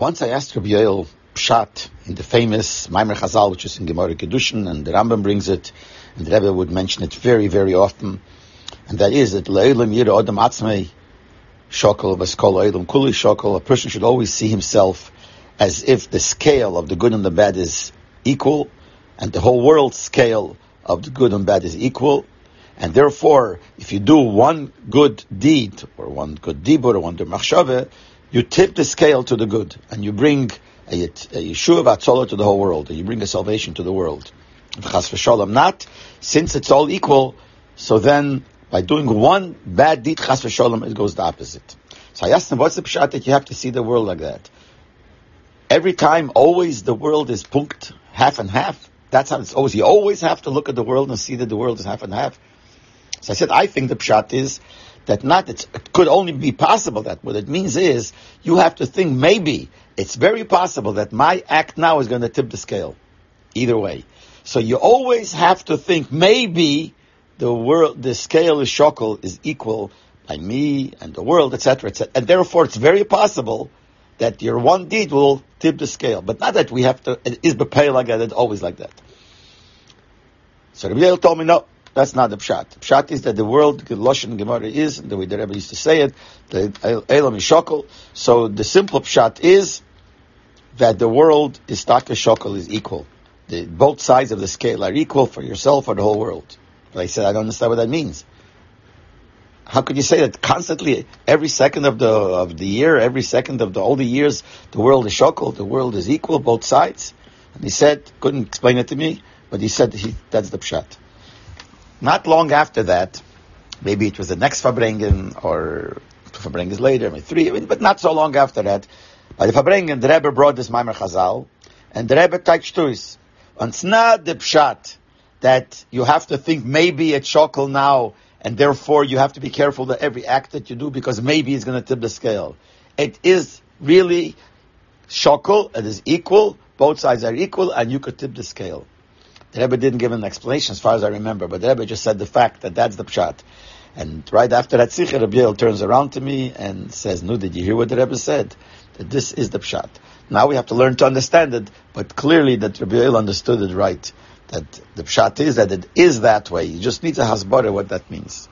Once I asked Rabbi Yoel Pshat in the famous Maimer Chazal, which is in Gemara Kedushin, and the Rambam brings it, and the Rebbe would mention it very, very often, and that is that Le'elim Yira Odom Atzmei Shokol Vaskol Le'elim Kuli Shokol, a person should always see himself as if the scale of the good and the bad is equal, and the whole world scale of the good and bad is equal, and therefore, if you do one good deed, or one good dibur, or one good you tip the scale to the good, and you bring a, a Yeshua Vatzola to the whole world, and you bring a salvation to the world. Chas v'shalom not, since it's all equal, so then by doing one bad deed, chas v'shalom, it goes the opposite. So I asked him, what's the pshat that you have to see the world like that? Every time, always the world is punked, half and half. That's how it's always. You always have to look at the world and see that the world is half and half. So I said, I think the pshat is that not it could only be possible that what it means is you have to think maybe it's very possible that my act now is going to tip the scale. Either way. So you always have to think maybe the world, the scale is shokel is equal by me and the world, etc., etc. And therefore it's very possible that your one deed will tip the scale. But not that we have to, it is pay like that, it's always like that. So Rabbi told me, no, that's not the pshat. Pshat is that the world, Lashon Gemara is, the way the Rebbe used to say it, the Elam is shokel. So the simple pshat is that the world is taka shokel is equal. The, both sides of the scale are equal for yourself or the whole world. But I said, I don't understand what that means. How could you say that constantly, every second of the of the year, every second of the all the years, the world is shokel, the world is equal, both sides? And he said, couldn't explain it to me, but he said he, that's the pshat. Not long after that, maybe it was the next Farbrengen or Farbrengen later, maybe three, but not so long after that. By the Farbrengen, the Rebbe brought this Maimer Chazal, and the Rebbe touched Shtuis. And it's not the pshat that you have to think maybe it's shokel now, and therefore you have to be careful that every act that you do, because maybe it's going to tip the scale. It is really shokel, it is equal, both sides are equal, and you could tip the scale. The Rebbe didn't give an explanation as far as I remember, but the Rebbe just said the fact that that's the pshat. And right after that sikha, Rabbi Yoel turns around to me and says, "No, did you hear what the Rebbe said? That this is the pshat." Now we have to learn to understand it, but clearly that Rabbi Yoel understood it right. That the pshat is that it is that way. You just need to hasbara what that means.